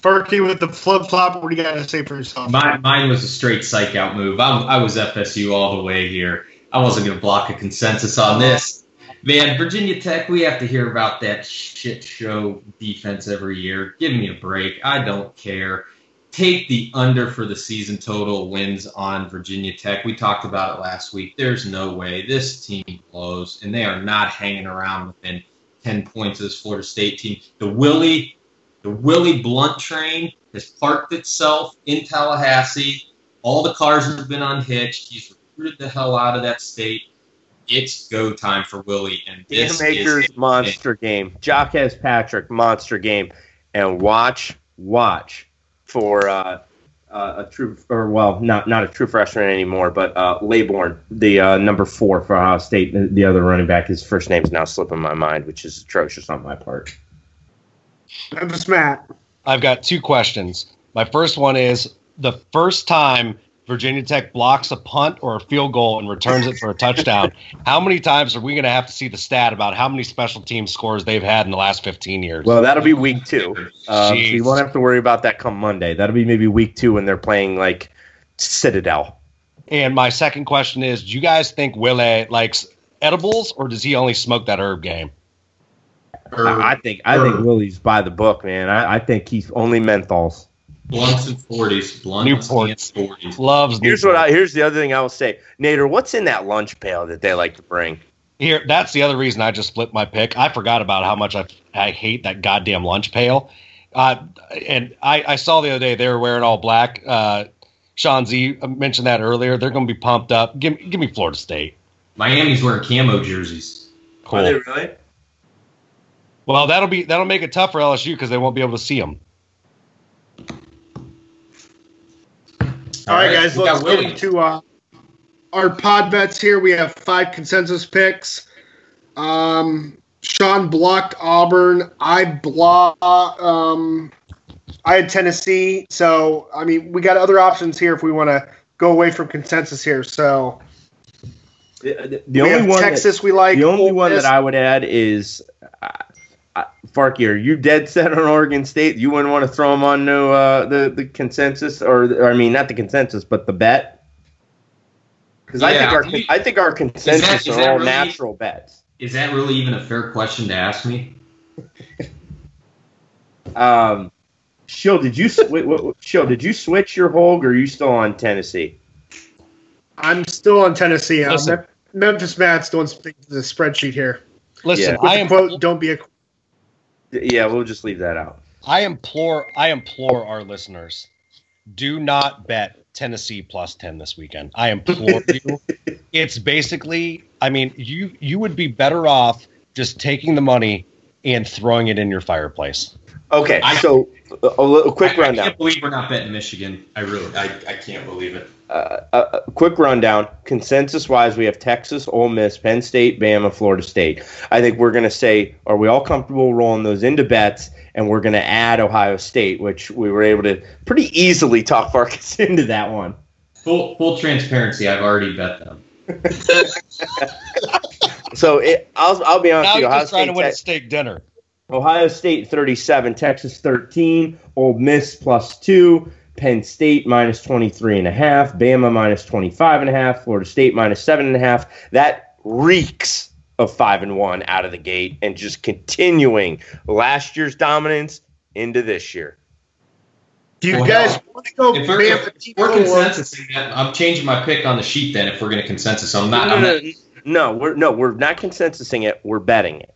Farkey with the flip flop. What do you got to say for yourself? Mine, mine was a straight psych out move. I, I was FSU all the way here. I wasn't going to block a consensus on this. Man, Virginia Tech, we have to hear about that shit show defense every year. Give me a break. I don't care. Take the under for the season total wins on Virginia Tech. We talked about it last week. There's no way this team blows, and they are not hanging around within 10 points of this Florida State team. The Willie the Willie Blunt train has parked itself in Tallahassee. All the cars have been unhitched. He's recruited the hell out of that state. It's go time for Willie, and this Akers is monster game. Jaquez Patrick monster game, and watch watch for uh, uh, a true or well not not a true freshman anymore, but uh, Laborn, the uh, number four for Ohio State, the, the other running back. His first name is now slipping my mind, which is atrocious on my part. Memphis Matt. I've got two questions. My first one is the first time Virginia Tech blocks a punt or a field goal and returns it for a touchdown. [LAUGHS] How many times are we going to have to see the stat about how many special team scores they've had in the last 15 years? Well, that'll be week two. Um, so you won't have to worry about that come Monday. That'll be maybe week two when they're playing like Citadel. and my second question is do you guys think Willie likes edibles or does he only smoke that herb game? I I think I think Willie's by the book, man. I, I think he's only menthols. blunts and forties, blunts and forties. Loves Here's what I here's the other thing I will say. Nader, what's in that lunch pail that they like to bring? Here, that's the other reason I just flipped my pick. I forgot about how much I, I hate that goddamn lunch pail. Uh, and I, I saw the other day they were wearing all black. Uh, Sean Z mentioned that earlier. They're going to be pumped up. Give, give me Florida State. Miami's wearing camo jerseys. Cool. Are they really? Well, that'll be that'll make it tough for LSU because they won't be able to see them. All right, guys, we let's got get Willie. into uh, our pod bets here. We have five consensus picks. Um, Sean blocked Auburn. I blocked. Um, I had Tennessee. So I mean, we got other options here if we want to go away from consensus here. So The, the- the only have one that- Texas. we like the only Ole one Miss. that I would add is Farkey. Are you dead set on Oregon State? You wouldn't want to throw them on no uh, the the consensus, or, or I mean, not the consensus, but the bet. Because I think our do you- I think our consensus is are all really- natural bets. Is that really even a fair question to ask me? [LAUGHS] Um, Schill, did you sw- Schill, did you switch your Holg, or are you still on Tennessee? I'm still on Tennessee. Uh, Listen. Mem- Memphis Matt's doing something to the spreadsheet here. Listen, Yeah. I am quote, "Don't be a." Yeah, we'll just leave that out. I implore I implore our listeners, do not bet Tennessee plus 10 this weekend. I implore [LAUGHS] you. It's basically, I mean, you you would be better off just taking the money and throwing it in your fireplace. Okay, I- so uh, a, a, little- a quick I, I can't believe we're not betting Michigan. I really, I, I can't believe it. Uh, a, a quick rundown. Consensus wise, we have Texas, Ole Miss, Penn State, Bama, Florida State. I think we're going to say, are we all comfortable rolling those into bets? And we're going to add Ohio State, which we were able to pretty easily talk [LAUGHS] Farkas into that one. Full, full transparency. I've already bet them. [LAUGHS] So it, I'll, I'll be honest Now with you. you're Ohio just trying to State, win a steak dinner. Ohio State 37, Texas 13, Ole Miss plus 2, Penn State minus 23 and a half, Bama minus 25 and a half, Florida State minus 7 and a half. That reeks of 5 and 1 out of the gate and just continuing last year's dominance into this year. Do you Well, guys want to go If we're, Bama if we're total or- consensus, I'm changing my pick on the sheet. Then, if we're going to consensus, I'm not. no, I'm no, not no, no, we're no, we're not consensusing it. We're betting it.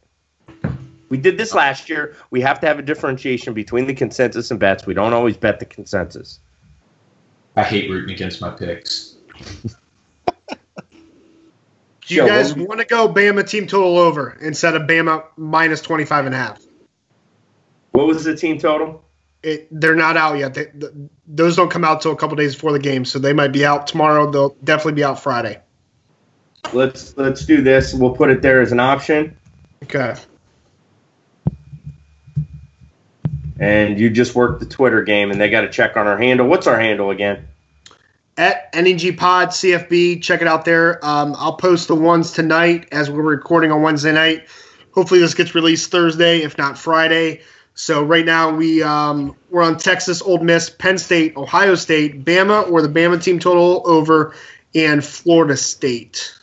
We did this last year. We have to have a differentiation between the consensus and bets. We don't always bet the consensus. I hate rooting against my picks. [LAUGHS] Do you Joe, guys what want to go Bama team total over instead of Bama minus 25 and a half? What was the team total? It, they're not out yet. They, th those don't come out till a couple days before the game, so they might be out tomorrow. They'll definitely be out Friday. Let's let's do this. We'll put it there as an option, Okay. And you just work the Twitter game, and they got to check on our handle. What's our handle again? At NEG Pod CFB, check it out there. Um, I'll post the ones tonight as we're recording on Wednesday night. Hopefully, this gets released Thursday, if not Friday. So right now we um, we're on Texas, Ole Miss, Penn State, Ohio State, Bama, or the Bama team total over, and Florida State.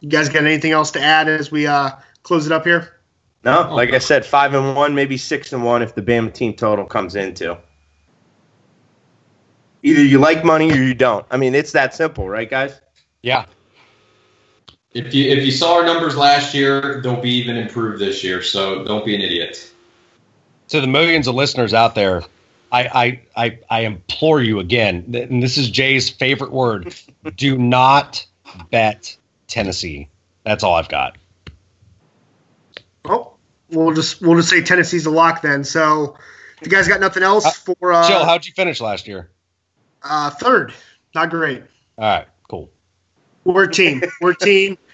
You guys got anything else to add as we uh, close it up here? No, oh, like I said, five and one, maybe six and one if the Bama team total comes into. Either you like money or you don't. I mean, it's that simple, right, guys? Yeah. If you if you saw our numbers last year, they'll be even improved this year. So don't be an idiot. To the millions of listeners out there, I, I, I, I implore you again, and this is Jay's favorite word [LAUGHS] do not bet Tennessee. That's all I've got. Oh, we'll just we'll just say Tennessee's a lock then. So, if you guys got nothing else for uh, Joe, how'd you finish last year? uh, third, not great. All right, cool. We're a team. We're a team. [LAUGHS]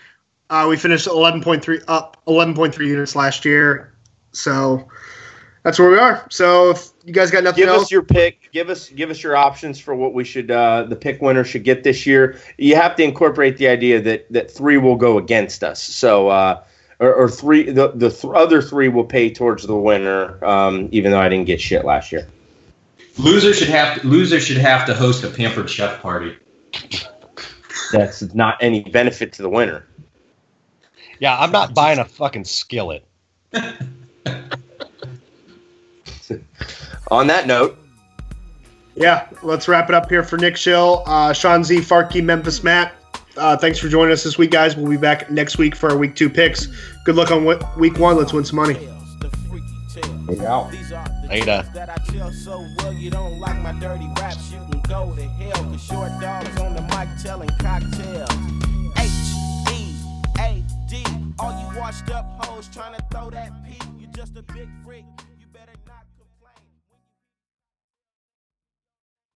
Uh, we finished 11.3 up 11.3 units last year. So that's where we are. So if you guys got nothing Give else, give us your pick. Give us give us your options for what we should uh, the pick winner should get this year. You have to incorporate the idea that that three will go against us. So uh, or, or three the the th- other three will pay towards the winner. Um, even though I didn't get shit last year. Loser should have to, loser should have to host a pampered chef party. That's not any benefit to the winner. Yeah, I'm not buying a fucking skillet. [LAUGHS] On that note, yeah, let's wrap it up here for Nick Schill, uh, Sean Z, Farkey, Memphis Matt. Uh, thanks for joining us this week, guys. We'll be back next week for our week two picks. Good luck on wi- week one. Let's win some money. The freaky tales. Yeah. These are the Later. that I tell so well. You don't like my dirty raps, you can go to hell. Cause short dogs on the mic telling cocktails. H E A D. All you washed up hoes trying to throw that P. You just a big freak.